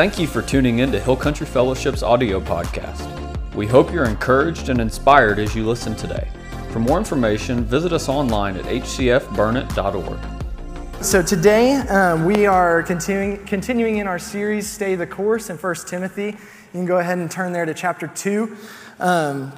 Thank you for tuning in to Hill Country Fellowship's audio podcast. We hope you're encouraged and inspired as you listen today. For more information, visit us online at hcfburnett.org. So today um, we are continuing, continuing in our series, Stay the Course in 1 Timothy. You can go ahead and turn there to chapter 2. Um,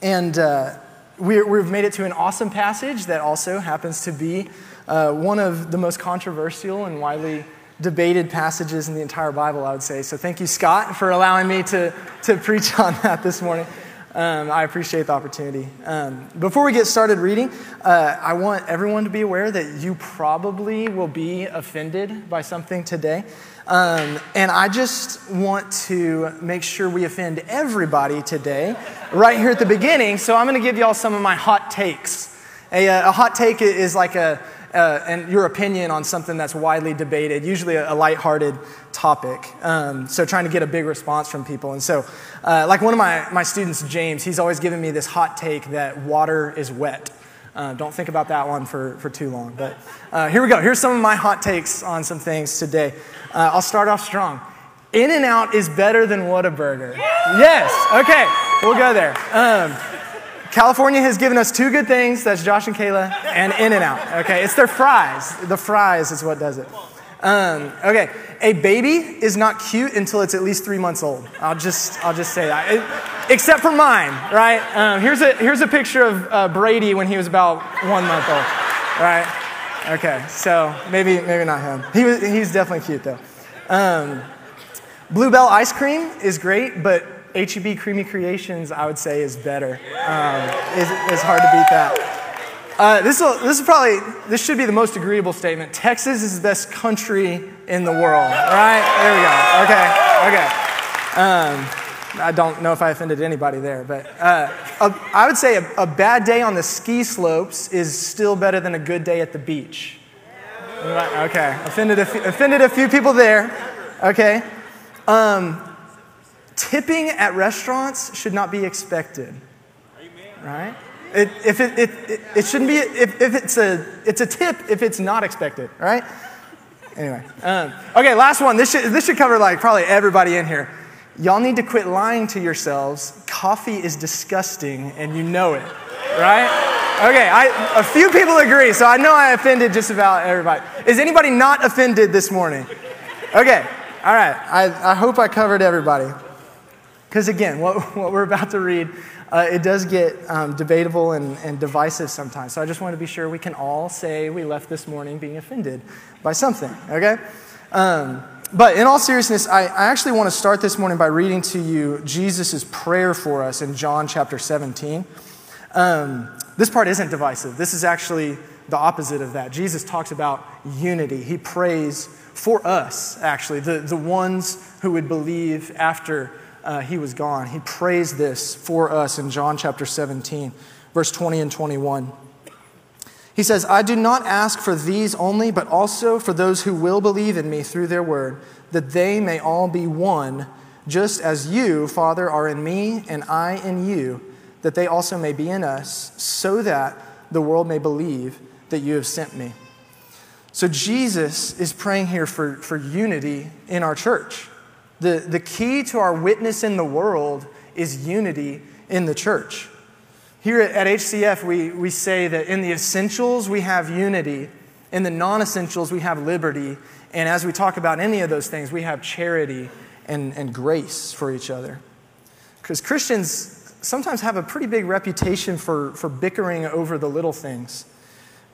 and uh, we, have made it to an awesome passage that also happens to be uh, one of the most controversial and widely debated passages in the entire Bible, I would say. So thank you, Scott, for allowing me to, to preach on that this morning. Um, I appreciate the opportunity. Um, before we get started reading, uh, I want everyone to be aware that you probably will be offended by something today. Um, and I just want to make sure we offend everybody today, right here at the beginning. So I'm going to give y'all some of my hot takes. A, uh, a hot take is like a, uh, and your opinion on something that's widely debated, usually a, a lighthearted topic. Um, so trying to get a big response from people. And so, uh, like one of my, my students, James, he's always given me this hot take that water is wet. Uh, don't think about that one for, for too long. But uh, here we go. Here's some of my hot takes on some things today. Uh, I'll start off strong. In and Out is better than Whataburger. Yes. Okay. We'll go there. Um, California has given us two good things. That's Josh and Kayla and In and Out. Okay, it's their fries. The fries is what does it. Um, okay, a baby is not cute until it's at least three months old. I'll just, I'll just say that. It, except for mine, right? Um, here's, a, here's a picture of uh, Brady when he was about one month old, right? Okay, so maybe, maybe not him. He was, he's definitely cute though. Um, Bluebell ice cream is great, but HEB Creamy Creations, I would say, is better. Um, it's, it's, hard to beat that. Uh, this, will, this is probably, this should be the most agreeable statement. Texas is the best country in the world, right? There we go. Okay, okay. Um, I don't know if I offended anybody there, but uh, a, I would say a, a, bad day on the ski slopes is still better than a good day at the beach. Okay, offended a few, offended a few people there. Okay. Um, tipping at restaurants should not be expected. Right? It, if it, it, it, it, shouldn't be, if, if it's, a, it's a tip if it's not expected, right? Anyway. Um, okay, last one. This should, this should cover like probably everybody in here. Y'all need to quit lying to yourselves. Coffee is disgusting and you know it, right? Okay, I, a few people agree, so I know I offended just about everybody. Is anybody not offended this morning? Okay, all right. I, I hope I covered everybody. Because again, what, what we're about to read, uh, it does get um, debatable and, and divisive sometimes. So I just want to be sure we can all say we left this morning being offended by something, okay? Um, but in all seriousness, I, I actually want to start this morning by reading to you Jesus' prayer for us in John chapter 17. Um, this part isn't divisive. This is actually the opposite of that. Jesus talks about unity. He prays for us, actually, the, the ones who would believe after uh, he was gone. He prays this for us in John chapter 17, verse 20 and 21. He says, I do not ask for these only, but also for those who will believe in me through their word, that they may all be one, just as you, Father, are in me and I in you, that they also may be in us, so that the world may believe that you have sent me. So Jesus is praying here for, for unity in our church. The, the key to our witness in the world is unity in the church. Here at HCF, we, we say that in the essentials, we have unity. In the non essentials, we have liberty. And as we talk about any of those things, we have charity and, and grace for each other. Because Christians sometimes have a pretty big reputation for, for bickering over the little things.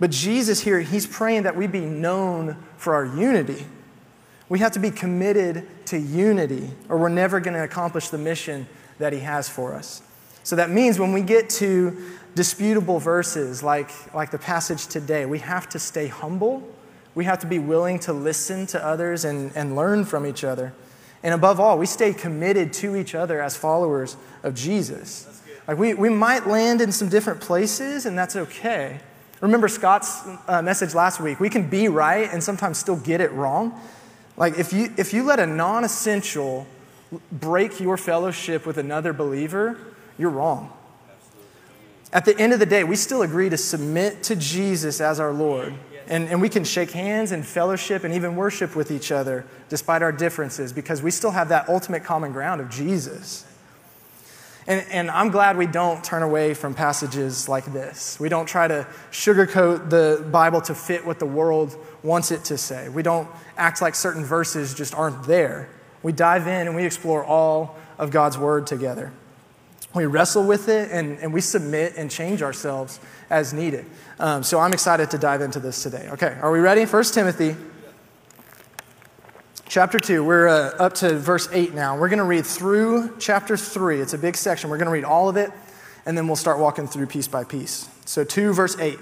But Jesus here, he's praying that we be known for our unity. We have to be committed to unity, or we're never going to accomplish the mission that He has for us. So that means when we get to disputable verses like, like the passage today, we have to stay humble. We have to be willing to listen to others and, and learn from each other. And above all, we stay committed to each other as followers of Jesus. Like we, we might land in some different places, and that's okay. Remember Scott's uh, message last week. We can be right and sometimes still get it wrong. Like, if you, if you let a non essential break your fellowship with another believer, you're wrong. At the end of the day, we still agree to submit to Jesus as our Lord. And, and we can shake hands and fellowship and even worship with each other despite our differences because we still have that ultimate common ground of Jesus. And, and I'm glad we don't turn away from passages like this. We don't try to sugarcoat the Bible to fit what the world wants it to say. We don't act like certain verses just aren't there. We dive in and we explore all of God's Word together. We wrestle with it and, and we submit and change ourselves as needed. Um, so I'm excited to dive into this today. Okay, are we ready? 1 Timothy chapter 2. We're uh, up to verse 8 now. We're going to read through chapter 3. It's a big section. We're going to read all of it, and then we'll start walking through piece by piece. So, 2 verse 8.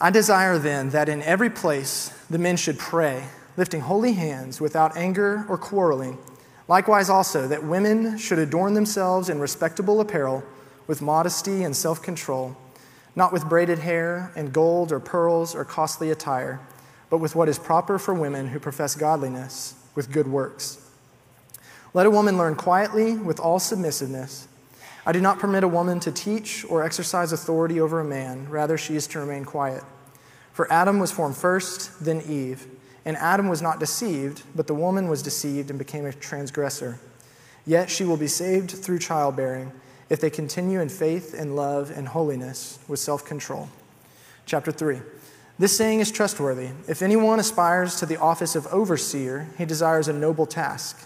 I desire then that in every place the men should pray, lifting holy hands without anger or quarreling. Likewise, also, that women should adorn themselves in respectable apparel with modesty and self control, not with braided hair and gold or pearls or costly attire but with what is proper for women who profess godliness with good works. Let a woman learn quietly with all submissiveness. I do not permit a woman to teach or exercise authority over a man, rather, she is to remain quiet. For Adam was formed first, then Eve. And Adam was not deceived, but the woman was deceived and became a transgressor. Yet she will be saved through childbearing if they continue in faith and love and holiness with self control. Chapter 3. This saying is trustworthy. If anyone aspires to the office of overseer, he desires a noble task.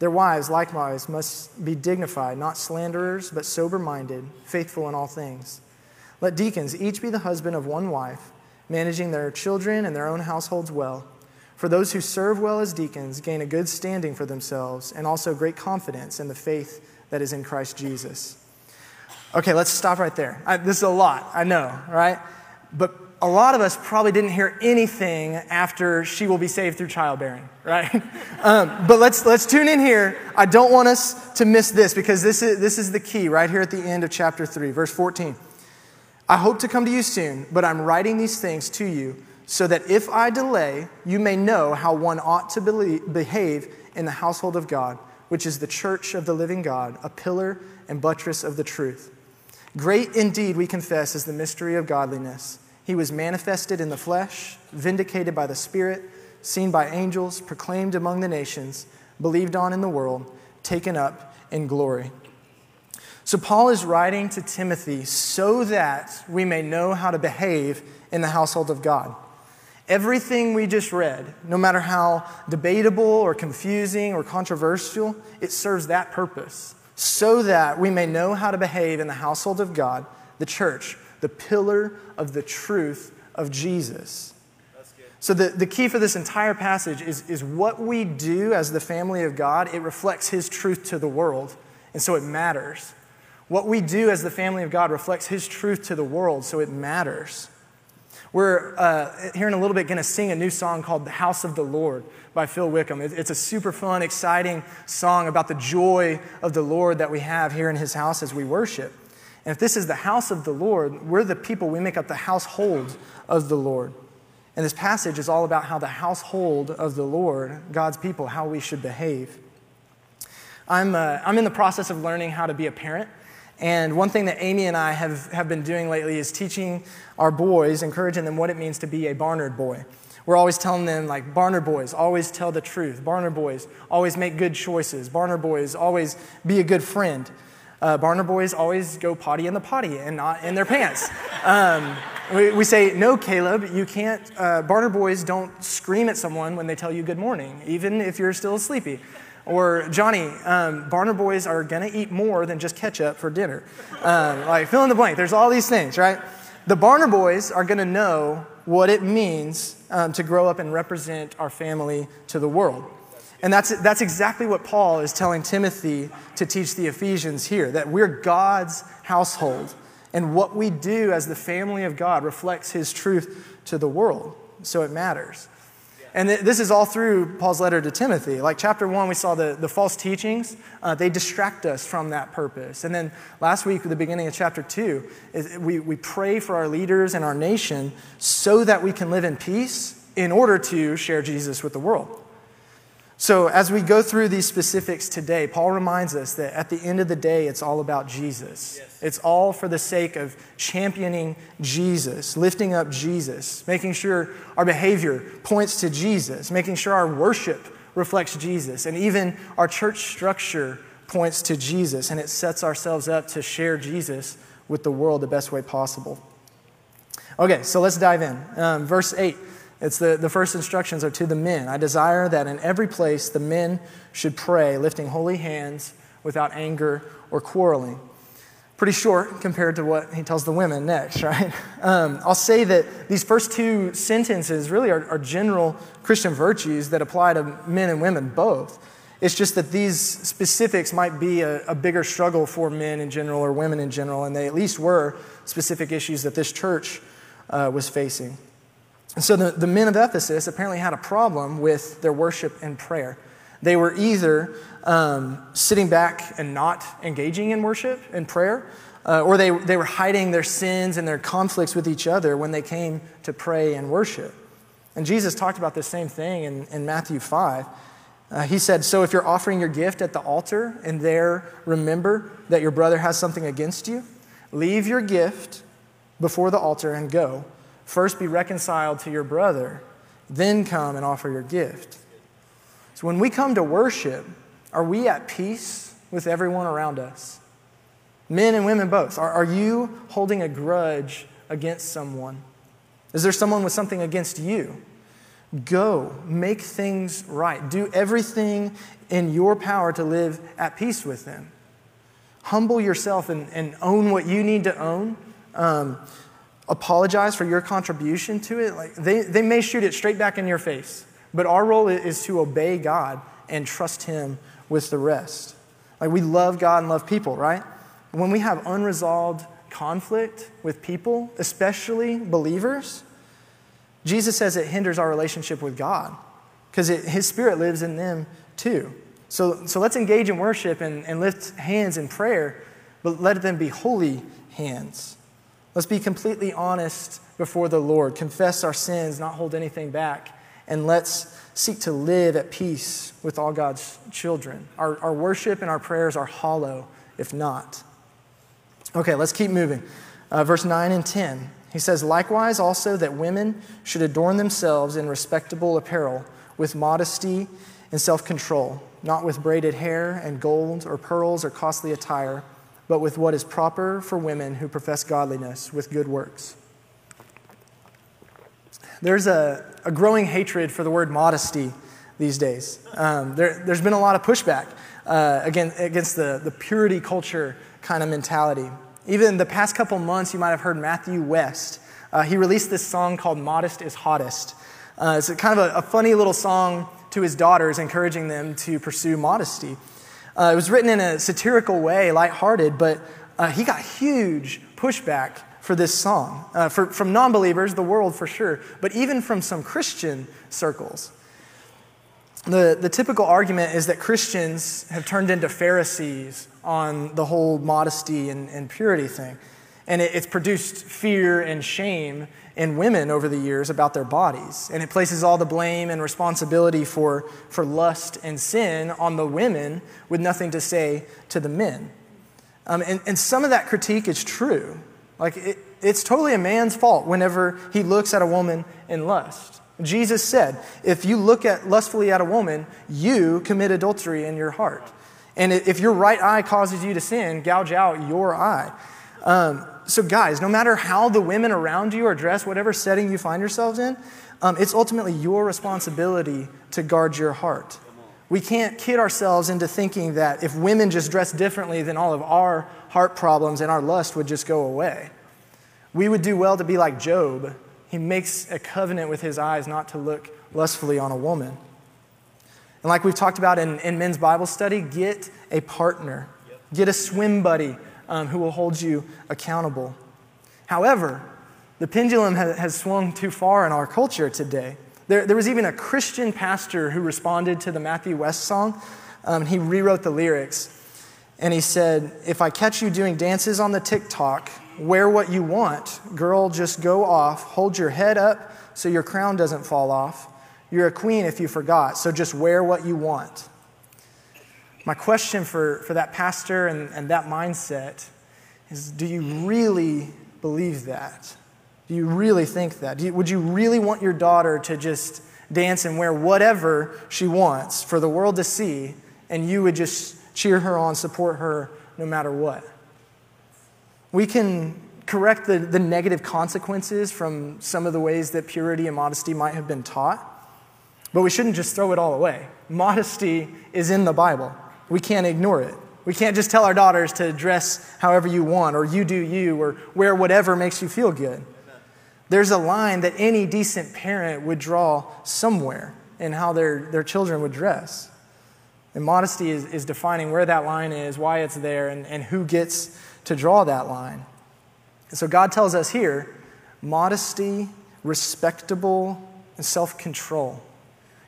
Their wives, likewise, must be dignified, not slanderers, but sober minded, faithful in all things. Let deacons each be the husband of one wife, managing their children and their own households well. For those who serve well as deacons gain a good standing for themselves and also great confidence in the faith that is in Christ Jesus. Okay, let's stop right there. I, this is a lot, I know, right? But a lot of us probably didn't hear anything after she will be saved through childbearing, right? um, but let's, let's tune in here. I don't want us to miss this because this is, this is the key right here at the end of chapter 3, verse 14. I hope to come to you soon, but I'm writing these things to you so that if I delay, you may know how one ought to believe, behave in the household of God, which is the church of the living God, a pillar and buttress of the truth. Great indeed, we confess, is the mystery of godliness. He was manifested in the flesh, vindicated by the Spirit, seen by angels, proclaimed among the nations, believed on in the world, taken up in glory. So, Paul is writing to Timothy so that we may know how to behave in the household of God. Everything we just read, no matter how debatable or confusing or controversial, it serves that purpose so that we may know how to behave in the household of God, the church, the pillar of the truth of Jesus. So, the, the key for this entire passage is, is what we do as the family of God, it reflects His truth to the world, and so it matters. What we do as the family of God reflects His truth to the world, so it matters. We're uh, here in a little bit going to sing a new song called The House of the Lord by Phil Wickham. It's a super fun, exciting song about the joy of the Lord that we have here in His house as we worship. And if this is the house of the Lord, we're the people, we make up the household of the Lord. And this passage is all about how the household of the Lord, God's people, how we should behave. I'm, uh, I'm in the process of learning how to be a parent. And one thing that Amy and I have, have been doing lately is teaching our boys, encouraging them what it means to be a Barnard boy. We're always telling them, like, Barnard boys, always tell the truth. Barnard boys, always make good choices. Barnard boys, always be a good friend uh, Barner boys always go potty in the potty and not in their pants. Um, We, we say, no, Caleb, you can't, uh, Barner boys don't scream at someone when they tell you good morning, even if you're still sleepy. Or, Johnny, um, Barner boys are going to eat more than just ketchup for dinner. Um, like, fill in the blank. There's all these things, right? The Barner boys are going to know what it means um, to grow up and represent our family to the world. And that's, that's exactly what Paul is telling Timothy to teach the Ephesians here that we're God's household. And what we do as the family of God reflects his truth to the world. So it matters. And this is all through Paul's letter to Timothy. Like chapter one, we saw the, the false teachings. Uh, they distract us from that purpose. And then last week, the beginning of chapter two, we, we pray for our leaders and our nation so that we can live in peace in order to share Jesus with the world. So, as we go through these specifics today, Paul reminds us that at the end of the day, it's all about Jesus. Yes. It's all for the sake of championing Jesus, lifting up Jesus, making sure our behavior points to Jesus, making sure our worship reflects Jesus, and even our church structure points to Jesus, and it sets ourselves up to share Jesus with the world the best way possible. Okay, so let's dive in. Um, verse 8. It's the, the first instructions are to the men. I desire that in every place the men should pray, lifting holy hands without anger or quarreling. Pretty short compared to what he tells the women next, right? Um, I'll say that these first two sentences really are, are general Christian virtues that apply to men and women both. It's just that these specifics might be a, a, bigger struggle for men in general or women in general, and they at least were specific issues that this church uh, was facing. And so the, the men of Ephesus apparently had a problem with their worship and prayer. They were either um, sitting back and not engaging in worship and prayer, uh, or they, they were hiding their sins and their conflicts with each other when they came to pray and worship. And Jesus talked about the same thing in, in Matthew 5. Uh, he said, So if you're offering your gift at the altar and there remember that your brother has something against you, leave your gift before the altar and go. First be reconciled to your brother, then come and offer your gift. So when we come to worship, are we at peace with everyone around us? Men and women both. Are, are you holding a grudge against someone? Is there someone with something against you? Go, make things right. Do everything in your power to live at peace with them. Humble yourself and, and own what you need to own. Um, apologize for your contribution to it, like they, they may shoot it straight back in your face. But our role is to obey God and trust Him with the rest. Like we love God and love people, right? When we have unresolved conflict with people, especially believers, Jesus says it hinders our relationship with God because His Spirit lives in them too. So, so let's engage in worship and, and lift hands in prayer, but let them be holy hands. Let's be completely honest before the Lord, confess our sins, not hold anything back, and let's seek to live at peace with all God's children. Our, our worship and our prayers are hollow if not. Okay, let's keep moving. Uh, verse 9 and 10. He says, Likewise, also that women should adorn themselves in respectable apparel, with modesty and self control, not with braided hair and gold or pearls or costly attire but with what is proper for women who profess godliness with good works. There's a, a growing hatred for the word modesty these days. Um, there, has been a lot of pushback uh, against, against the, the purity culture kind of mentality. Even the past couple months, you might have heard Matthew West. Uh, he released this song called Modest is Hottest. Uh, it's kind of a, a funny little song to his daughters, encouraging them to pursue modesty. Uh, it was written in a satirical way, lighthearted, but uh, he got huge pushback for this song uh, for, from non believers, the world for sure, but even from some Christian circles. The, the typical argument is that Christians have turned into Pharisees on the whole modesty and, and purity thing. And it, it's produced fear and shame in women over the years about their bodies. And it places all the blame and responsibility for, for lust and sin on the women with nothing to say to the men. Um, and, and some of that critique is true. Like, it, it's totally a man's fault whenever he looks at a woman in lust. Jesus said, if you look at lustfully at a woman, you commit adultery in your heart. And if your right eye causes you to sin, gouge out your eye. Um, so, guys, no matter how the women around you are dressed, whatever setting you find yourselves in, um, it's ultimately your responsibility to guard your heart. We can't kid ourselves into thinking that if women just dress differently, then all of our heart problems and our lust would just go away. We would do well to be like Job. He makes a covenant with his eyes not to look lustfully on a woman. And like we've talked about in, in men's Bible study, get a partner, get a swim buddy um, who will hold you accountable. However, the pendulum has, has swung too far in our culture today. There, there was even a Christian pastor who responded to the Matthew West song. Um, he rewrote the lyrics. And he said, If I catch you doing dances on the TikTok, wear what you want. Girl, just go off. Hold your head up so your crown doesn't fall off. You're a queen if you forgot, so just wear what you want. My question for, for that pastor and, and that mindset is do you really believe that? Do you really think that? You, would you really want your daughter to just dance and wear whatever she wants for the world to see, and you would just cheer her on, support her no matter what? We can correct the, the negative consequences from some of the ways that purity and modesty might have been taught, but we shouldn't just throw it all away. Modesty is in the Bible, we can't ignore it. We can't just tell our daughters to dress however you want, or you do you, or wear whatever makes you feel good. There's a line that any decent parent would draw somewhere in how their, their children would dress. And modesty is, is defining where that line is, why it's there, and, and who gets to draw that line. And so God tells us here modesty, respectable, and self control.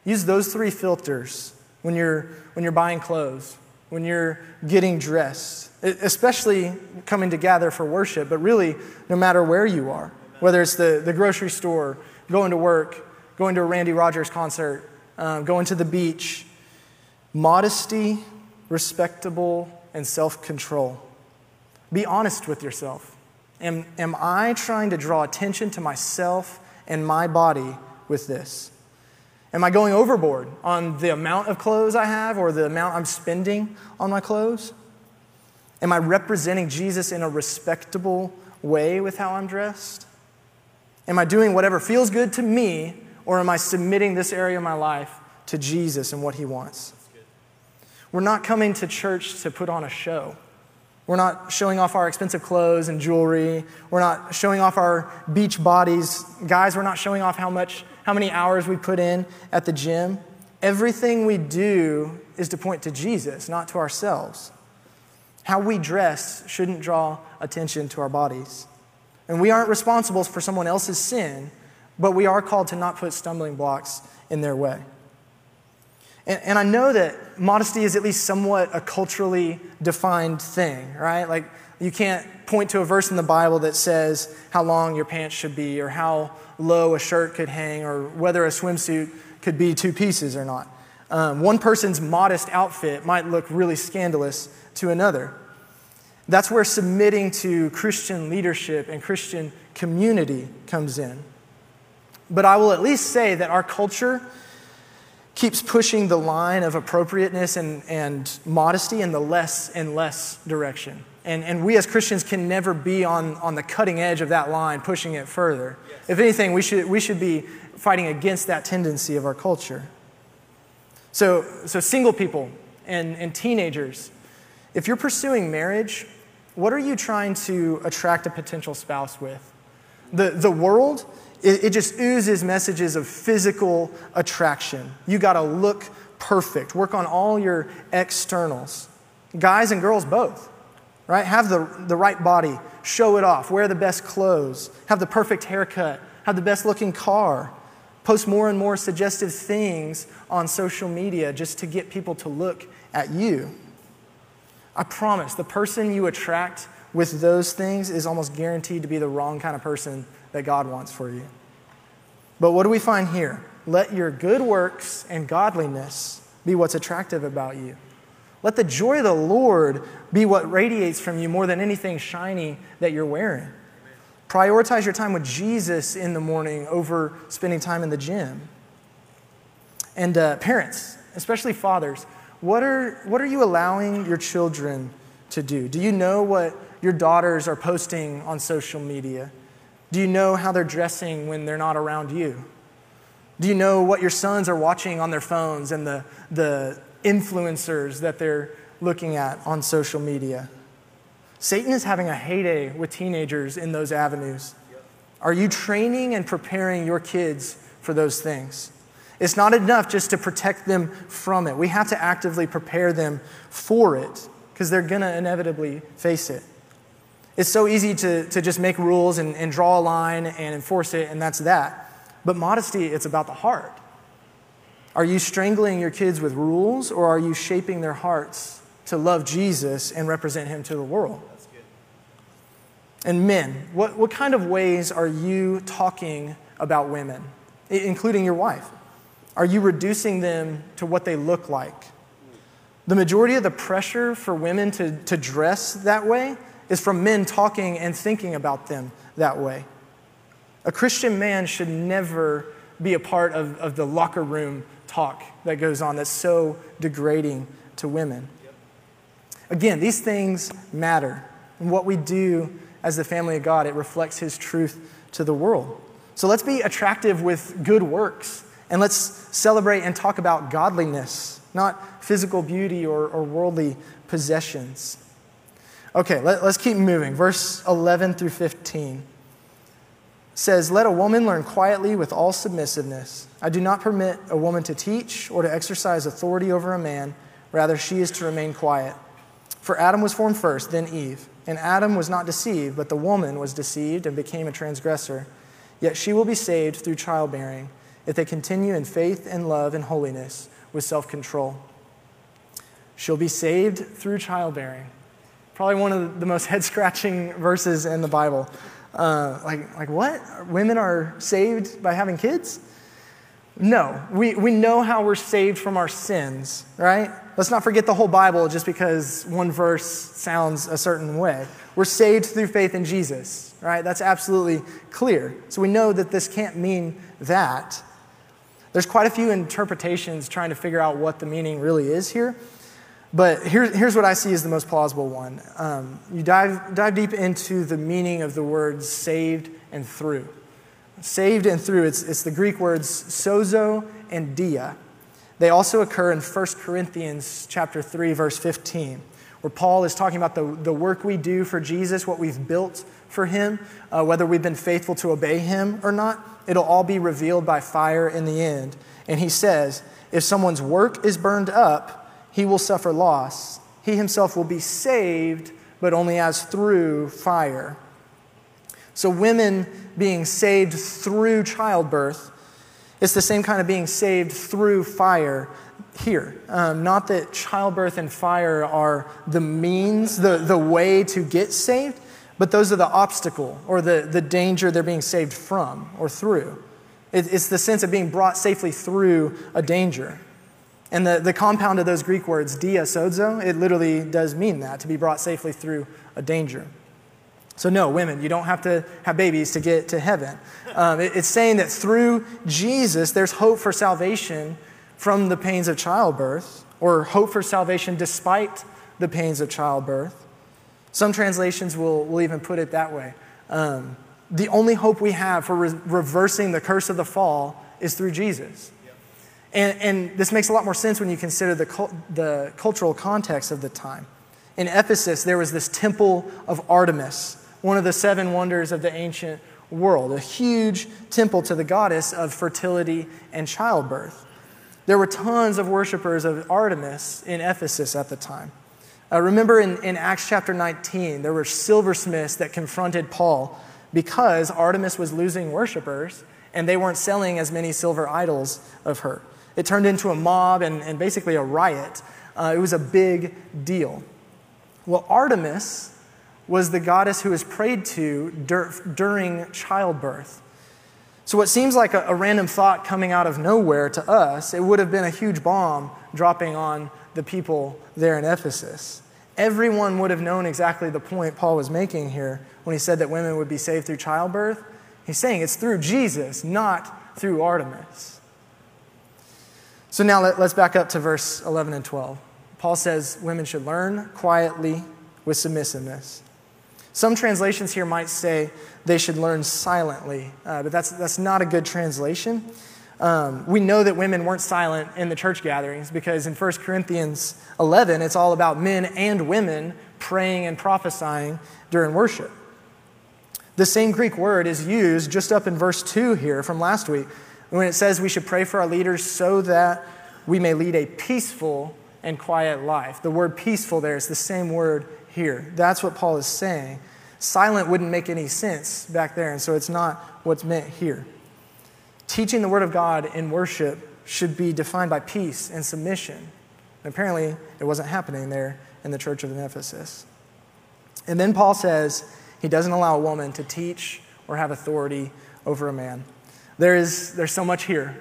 Use those three filters when you're, when you're buying clothes, when you're getting dressed, especially coming to gather for worship, but really no matter where you are whether it's the, the grocery store, going to work, going to a Randy Rogers concert, um, going to the beach. Modesty, respectable, and self control. Be honest with yourself. Am, am I trying to draw attention to myself and my body with this? Am I going overboard on the amount of clothes I have or the amount I'm spending on my clothes? Am I representing Jesus in a respectable way with how I'm dressed? Am I doing whatever feels good to me, or am I submitting this area of my life to Jesus and what He wants? We're not coming to church to put on a show. We're not showing off our expensive clothes and jewelry. We're not showing off our beach bodies. Guys, we're not showing off how much how many hours we put in at the gym. Everything we do is to point to Jesus, not to ourselves. How we dress shouldn't draw attention to our bodies. And we aren't responsible for someone else's sin, but we are called to not put stumbling blocks in their way. And, and, I know that modesty is at least somewhat a culturally defined thing, right? Like, you can't point to a verse in the Bible that says how long your pants should be, or how low a shirt could hang, or whether a swimsuit could be two pieces or not. Um, one person's modest outfit might look really scandalous to another. That's where submitting to Christian leadership and Christian community comes in. But I will at least say that our culture keeps pushing the line of appropriateness and, and modesty in the less and less direction. And, and we as Christians can never be on, on the cutting edge of that line, pushing it further. Yes. If anything, we should, we should be fighting against that tendency of our culture. So, so single people and, and teenagers, if you're pursuing marriage, what are you trying to attract a potential spouse with? The, the world, it, it just oozes messages of physical attraction. You got to look perfect, work on all your externals. Guys and girls both, right? Have the, the right body, show it off, wear the best clothes, have the perfect haircut, have the best looking car, post more and more suggestive things on social media just to get people to look at you. I promise, the person you attract with those things is almost guaranteed to be the wrong kind of person that God wants for you. But what do we find here? Let your good works and godliness be what's attractive about you. Let the joy of the Lord be what radiates from you more than anything shiny that you're wearing. Prioritize your time with Jesus in the morning over spending time in the gym. And uh, parents, especially fathers, what are, what are you allowing your children to do? Do you know what your daughters are posting on social media? Do you know how they're dressing when they're not around you? Do you know what your sons are watching on their phones and the, the influencers that they're looking at on social media? Satan is having a heyday with teenagers in those avenues. Are you training and preparing your kids for those things? It's not enough just to protect them from it. We have to actively prepare them for it because they're going to inevitably face it. It's so easy to, to just make rules and, and draw a line and enforce it, and that's that. But modesty, it's about the heart. Are you strangling your kids with rules, or are you shaping their hearts to love Jesus and represent him to the world? And men, what, what kind of ways are you talking about women, including your wife? Are you reducing them to what they look like? The majority of the pressure for women to, to dress that way is from men talking and thinking about them that way. A Christian man should never be a part of, of the locker room talk that goes on that's so degrading to women. Again, these things matter. And what we do as the family of God, it reflects His truth to the world. So let's be attractive with good works. And let's celebrate and talk about godliness, not physical beauty or, or worldly possessions. Okay, let, us keep moving. Verse 11 through 15 says, Let a woman learn quietly with all submissiveness. I do not permit a woman to teach or to exercise authority over a man. Rather, she is to remain quiet. For Adam was formed first, then Eve. And Adam was not deceived, but the woman was deceived and became a transgressor. Yet she will be saved through childbearing if they continue in faith and love and holiness with self control. She'll be saved through childbearing. Probably one of the most head scratching verses in the Bible. Uh, like, like, what? Women are saved by having kids? No. We, we know how we're saved from our sins, right? Let's not forget the whole Bible just because one verse sounds a certain way. We're saved through faith in Jesus, right? That's absolutely clear. So we know that this can't mean that. There's quite a few interpretations trying to figure out what the meaning really is here. But here, here's what I see as the most plausible one. Um, you dive, dive deep into the meaning of the words saved and through. Saved and through, it's, it's the Greek words sozo and dia. They also occur in 1 Corinthians chapter 3, verse 15, where Paul is talking about the, the work we do for Jesus, what we've built for him, uh, whether we've been faithful to obey him or not. It'll all be revealed by fire in the end. And he says, if someone's work is burned up, he will suffer loss. He himself will be saved, but only as through fire. So, women being saved through childbirth, it's the same kind of being saved through fire here. Um, not that childbirth and fire are the means, the, the way to get saved, but those are the obstacle or the, the danger they're being saved from or through. It, it's the sense of being brought safely through a danger. And the, the compound of those Greek words, dia sozo, it literally does mean that, to be brought safely through a danger. So, no, women, you don't have to have babies to get to heaven. Um, it, it's saying that through Jesus, there's hope for salvation from the pains of childbirth, or hope for salvation despite the pains of childbirth. Some translations will, will even put it that way. Um, the only hope we have for re- reversing the curse of the fall is through Jesus. And, and this makes a lot more sense when you consider the, the cultural context of the time. In Ephesus, there was this temple of Artemis, one of the seven wonders of the ancient world, a huge temple to the goddess of fertility and childbirth. There were tons of worshippers of Artemis in Ephesus at the time. Uh, remember in, in Acts chapter 19, there were silversmiths that confronted Paul because Artemis was losing worshippers and they weren't selling as many silver idols of her. It turned into a mob and, and basically a riot. Uh, it was a big deal. Well, Artemis was the goddess who was prayed to dur- during childbirth. So, what seems like a, a random thought coming out of nowhere to us, it would have been a huge bomb dropping on the people there in Ephesus. Everyone would have known exactly the point Paul was making here when he said that women would be saved through childbirth. He's saying it's through Jesus, not through Artemis. So now let, us back up to verse 11 and 12. Paul says women should learn quietly with submissiveness. Some translations here might say they should learn silently, uh, but that's, that's not a good translation. Um, we know that women weren't silent in the church gatherings because in 1 Corinthians 11, it's all about men and women praying and prophesying during worship. The same Greek word is used just up in verse 2 here from last week when it says we should pray for our leaders so that we may lead a peaceful and quiet life. The word peaceful there is the same word here. That's what Paul is saying. Silent wouldn't make any sense back there, and so it's not what's meant here. Teaching the Word of God in worship should be defined by peace and submission. And apparently, it wasn't happening there in the church of Ephesus. And then Paul says he doesn't allow a woman to teach or have authority over a man. There is, there's so much here.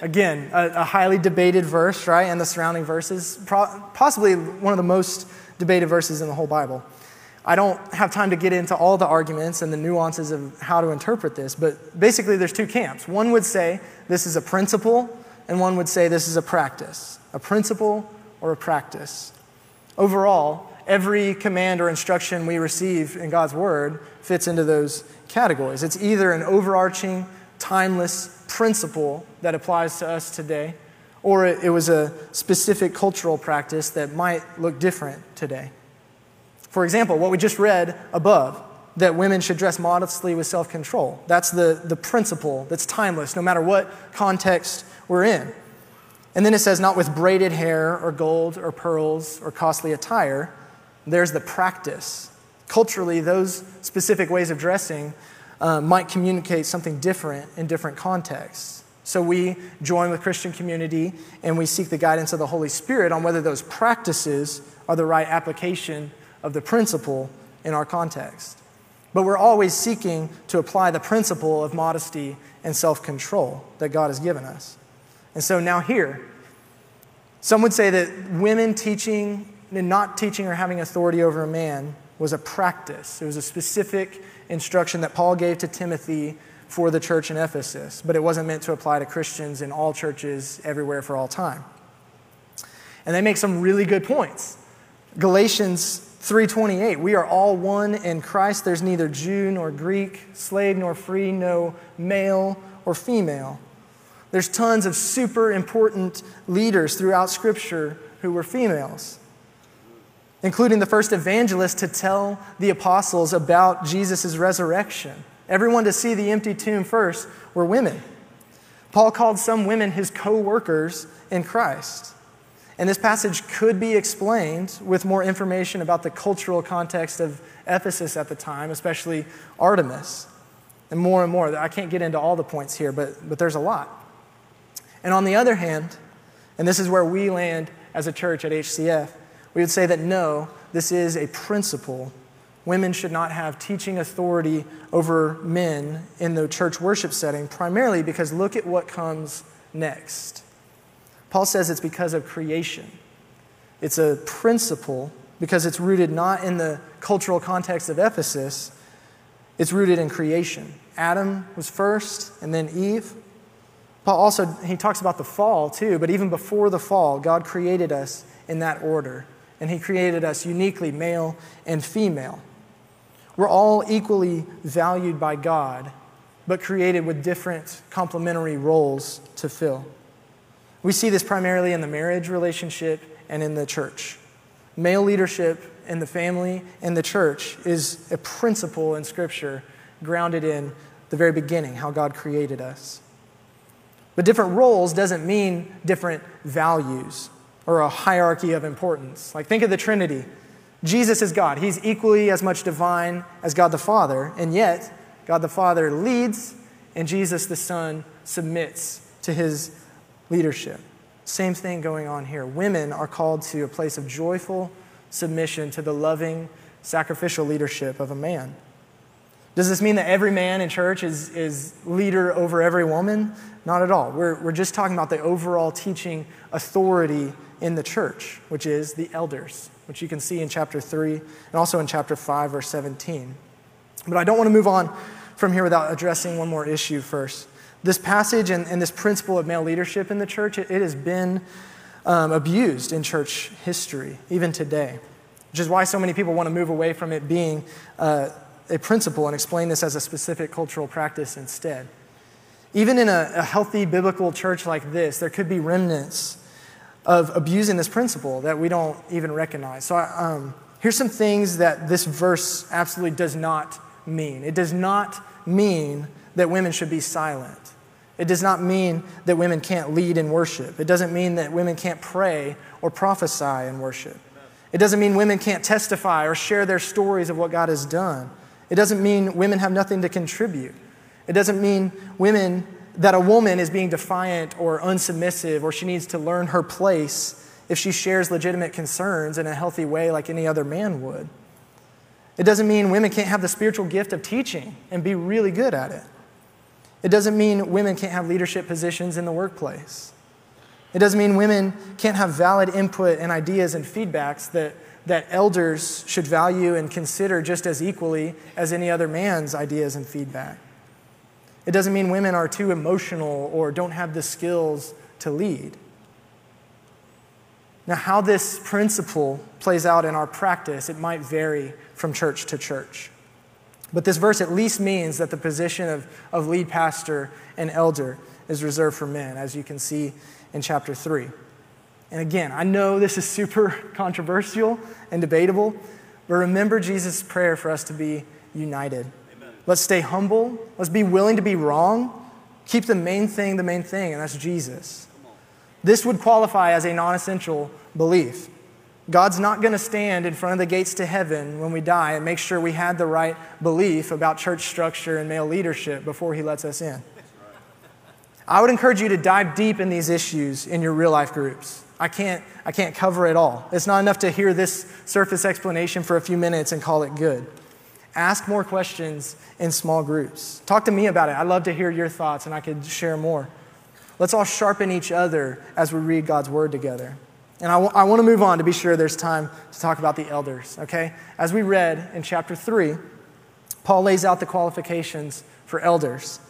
Again, a, a highly debated verse, right? And the surrounding verses, pro- possibly one of the most debated verses in the whole Bible. I don't have time to get into all the arguments and the nuances of how to interpret this, but basically there's two camps. One would say this is a principle, and one would say this is a practice. A principle or a practice. Overall, every command or instruction we receive in God's Word fits into those categories. It's either an overarching, timeless principle that applies to us today, or it was a specific cultural practice that might look different today. For example, what we just read above, that women should dress modestly with self control. That's the, the principle that's timeless, no matter what context we're in. And then it says, not with braided hair or gold or pearls or costly attire. There's the practice. Culturally, those specific ways of dressing uh, might communicate something different in different contexts. So we join with the Christian community and we seek the guidance of the Holy Spirit on whether those practices are the right application of the principle in our context. But we're always seeking to apply the principle of modesty and self control that God has given us. And so now, here, some would say that women teaching and not teaching or having authority over a man was a practice. It was a specific instruction that Paul gave to Timothy for the church in Ephesus, but it wasn't meant to apply to Christians in all churches everywhere for all time. And they make some really good points. Galatians 3:28 We are all one in Christ there's neither Jew nor Greek slave nor free no male or female There's tons of super important leaders throughout scripture who were females including the first evangelist to tell the apostles about Jesus' resurrection everyone to see the empty tomb first were women Paul called some women his co-workers in Christ and this passage could be explained with more information about the cultural context of Ephesus at the time, especially Artemis, and more and more. I can't get into all the points here, but, but there's a lot. And on the other hand, and this is where we land as a church at HCF, we would say that no, this is a principle. Women should not have teaching authority over men in the church worship setting, primarily because look at what comes next. Paul says it's because of creation. It's a principle because it's rooted not in the cultural context of Ephesus, it's rooted in creation. Adam was first, and then Eve. Paul also he talks about the fall too, but even before the fall, God created us in that order, and he created us uniquely male and female. We're all equally valued by God, but created with different complementary roles to fill. We see this primarily in the marriage relationship and in the church. Male leadership in the family and the church is a principle in Scripture grounded in the very beginning, how God created us. But different roles doesn't mean different values or a hierarchy of importance. Like, think of the Trinity. Jesus is God. He's equally as much divine as God the Father, and yet God the Father leads, and Jesus the Son submits to his leadership. Same thing going on here. Women are called to a place of joyful submission to the loving, sacrificial leadership of a man. Does this mean that every man in church is, is leader over every woman? Not at all. We're, we're just talking about the overall teaching authority in the church, which is the elders, which you can see in chapter 3 and also in chapter 5, verse 17. But I don't want to move on from here without addressing one more issue first. This passage and, and this principle of male leadership in the church, it, it has been um, abused in church history, even today. which is why so many people want to move away from it being uh, a principle and explain this as a specific cultural practice instead. Even in a, a healthy biblical church like this, there could be remnants of abusing this principle that we don't even recognize. So, um, here's some things that this verse absolutely does not mean. It does not mean that women should be silent. It does not mean that women can't lead in worship. It doesn't mean that women can't pray or prophesy in worship. It doesn't mean women can't testify or share their stories of what God has done. It doesn't mean women have nothing to contribute. It doesn't mean women that a woman is being defiant or unsubmissive or she needs to learn her place if she shares legitimate concerns in a healthy way like any other man would. It doesn't mean women can't have the spiritual gift of teaching and be really good at it. It doesn't mean women can't have leadership positions in the workplace. It doesn't mean women can't have valid input and ideas and feedbacks that, that elders should value and consider just as equally as any other man's ideas and feedback. It doesn't mean women are too emotional or don't have the skills to lead. Now, how this principle plays out in our practice, it might vary from church to church. But this verse at least means that the position of, of lead pastor and elder is reserved for men, as you can see in chapter 3. And again, I know this is super controversial and debatable, but remember Jesus' prayer for us to be united. Let's stay humble. Let's be willing to be wrong. Keep the main thing the main thing, and that's Jesus. This would qualify as a non essential belief. God's not going to stand in front of the gates to heaven when we die and make sure we had the right belief about church structure and male leadership before He lets us in. I would encourage you to dive deep in these issues in your real life groups. I can't, I can't cover it all. It's not enough to hear this surface explanation for a few minutes and call it good. Ask more questions in small groups. Talk to me about it. I'd love to hear your thoughts and I could share more. Let's all sharpen each other as we read God's word together. And I, w- I want to move on to be sure there's time to talk about the elders, okay? As we read in chapter 3, Paul lays out the qualifications for elders.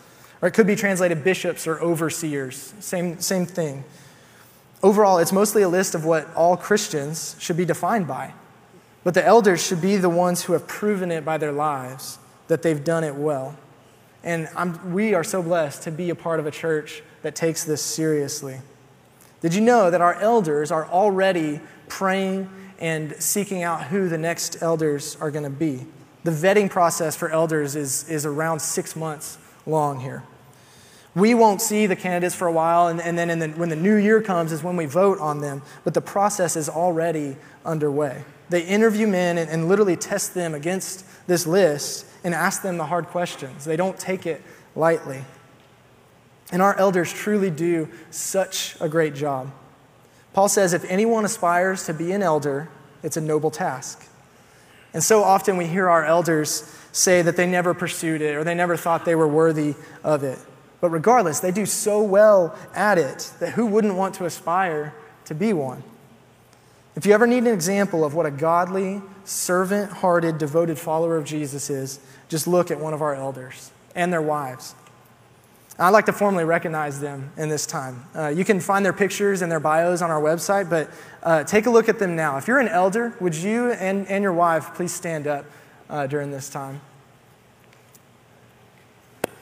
Or it could be translated bishops or overseers, same, same thing. Overall, it's mostly a list of what all Christians should be defined by. But the elders should be the ones who have proven it by their lives that they've done it well. And I'm, we are so blessed to be a part of a church that takes this seriously. Did you know that our elders are already praying and seeking out who the next elders are going to be? The vetting process for elders is, is around six months long here. We won't see the candidates for a while, and, and then the, when the new year comes is when we vote on them, but the process is already underway. They interview men and, and literally test them against this list and ask them the hard questions. They don't take it lightly. And our elders truly do such a great job. Paul says if anyone aspires to be an elder, it's a noble task. And so often we hear our elders say that they never pursued it or they never thought they were worthy of it. But regardless, they do so well at it that who wouldn't want to aspire to be one? If you ever need an example of what a godly, servant hearted, devoted follower of Jesus is, just look at one of our elders and their wives. I'd like to formally recognize them in this time. Uh, you can find their pictures and their bios on our website, but uh, take a look at them now. If you're an elder, would you and, and your wife please stand up uh, during this time?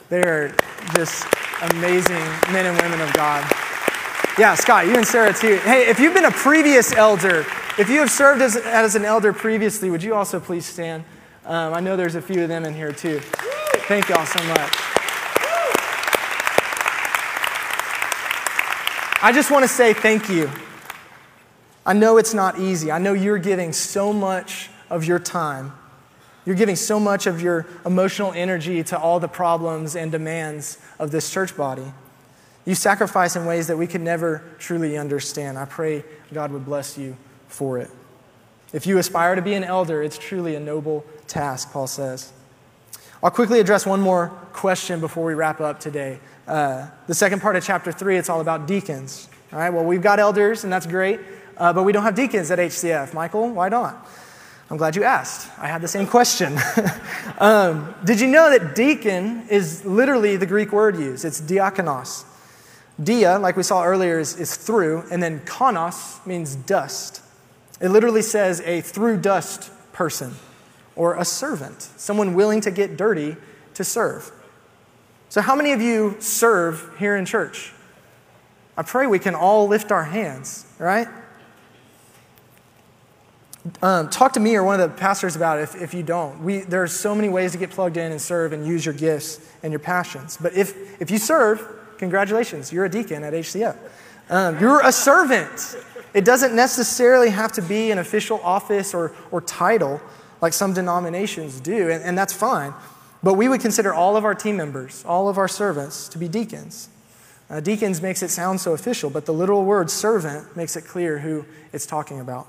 They are just amazing men and women of God. Yeah, Scott, you and Sarah too. Hey, if you've been a previous elder, if you have served as, as an elder previously, would you also please stand? Um, I know there's a few of them in here too. Thank y'all so much. I just want to say thank you. I know it's not easy. I know you're giving so much of your time. You're giving so much of your emotional energy to all the problems and demands of this church body. You sacrifice in ways that we could never truly understand. I pray God would bless you for it. If you aspire to be an elder, it's truly a noble task, Paul says. I'll quickly address one more question before we wrap up today. Uh, the second part of chapter 3, it's all about deacons. All right, well, we've got elders, and that's great, uh, but we don't have deacons at HCF. Michael, why not? I'm glad you asked. I had the same question. um, did you know that deacon is literally the Greek word used? It's diakonos. Dia, like we saw earlier, is, is through, and then konos means dust. It literally says a through dust person or a servant, someone willing to get dirty to serve. So, how many of you serve here in church? I pray we can all lift our hands, right? Um, talk to me or one of the pastors about it if, if you don't. We, there are so many ways to get plugged in and serve and use your gifts and your passions. But if, if you serve, congratulations, you're a deacon at HCF. Um, you're a servant. It doesn't necessarily have to be an official office or, or title like some denominations do, and, and that's fine. But we would consider all of our team members, all of our servants, to be deacons. Uh, deacons makes it sound so official, but the literal word servant makes it clear who it's talking about.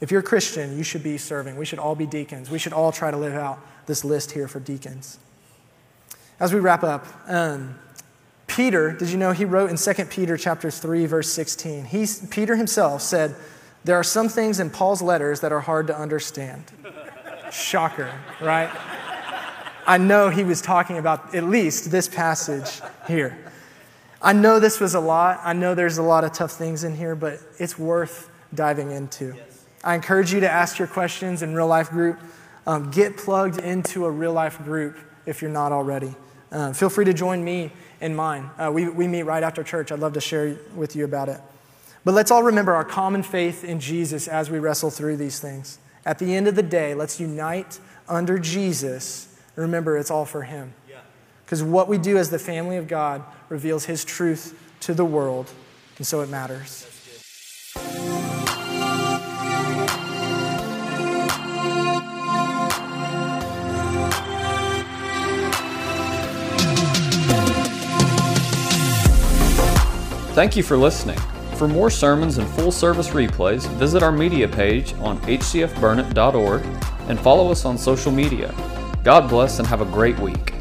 If you're a Christian, you should be serving. We should all be deacons. We should all try to live out this list here for deacons. As we wrap up, um, Peter, did you know he wrote in 2 Peter chapter 3 verse 16. He, Peter himself said, "There are some things in Paul's letters that are hard to understand." Shocker, right? I know he was talking about at least this passage here. I know this was a lot. I know there's a lot of tough things in here, but it's worth diving into. I encourage you to ask your questions in real life group. Um, get plugged into a real life group if you're not already. Uh, feel free to join me in mine. Uh, we, we meet right after church. I'd love to share with you about it. But let's all remember our common faith in Jesus as we wrestle through these things. At the end of the day, let's unite under Jesus. Remember, it's all for Him. Because what we do as the family of God reveals His truth to the world, and so it matters. Thank you for listening. For more sermons and full service replays, visit our media page on hcfburnett.org and follow us on social media. God bless and have a great week.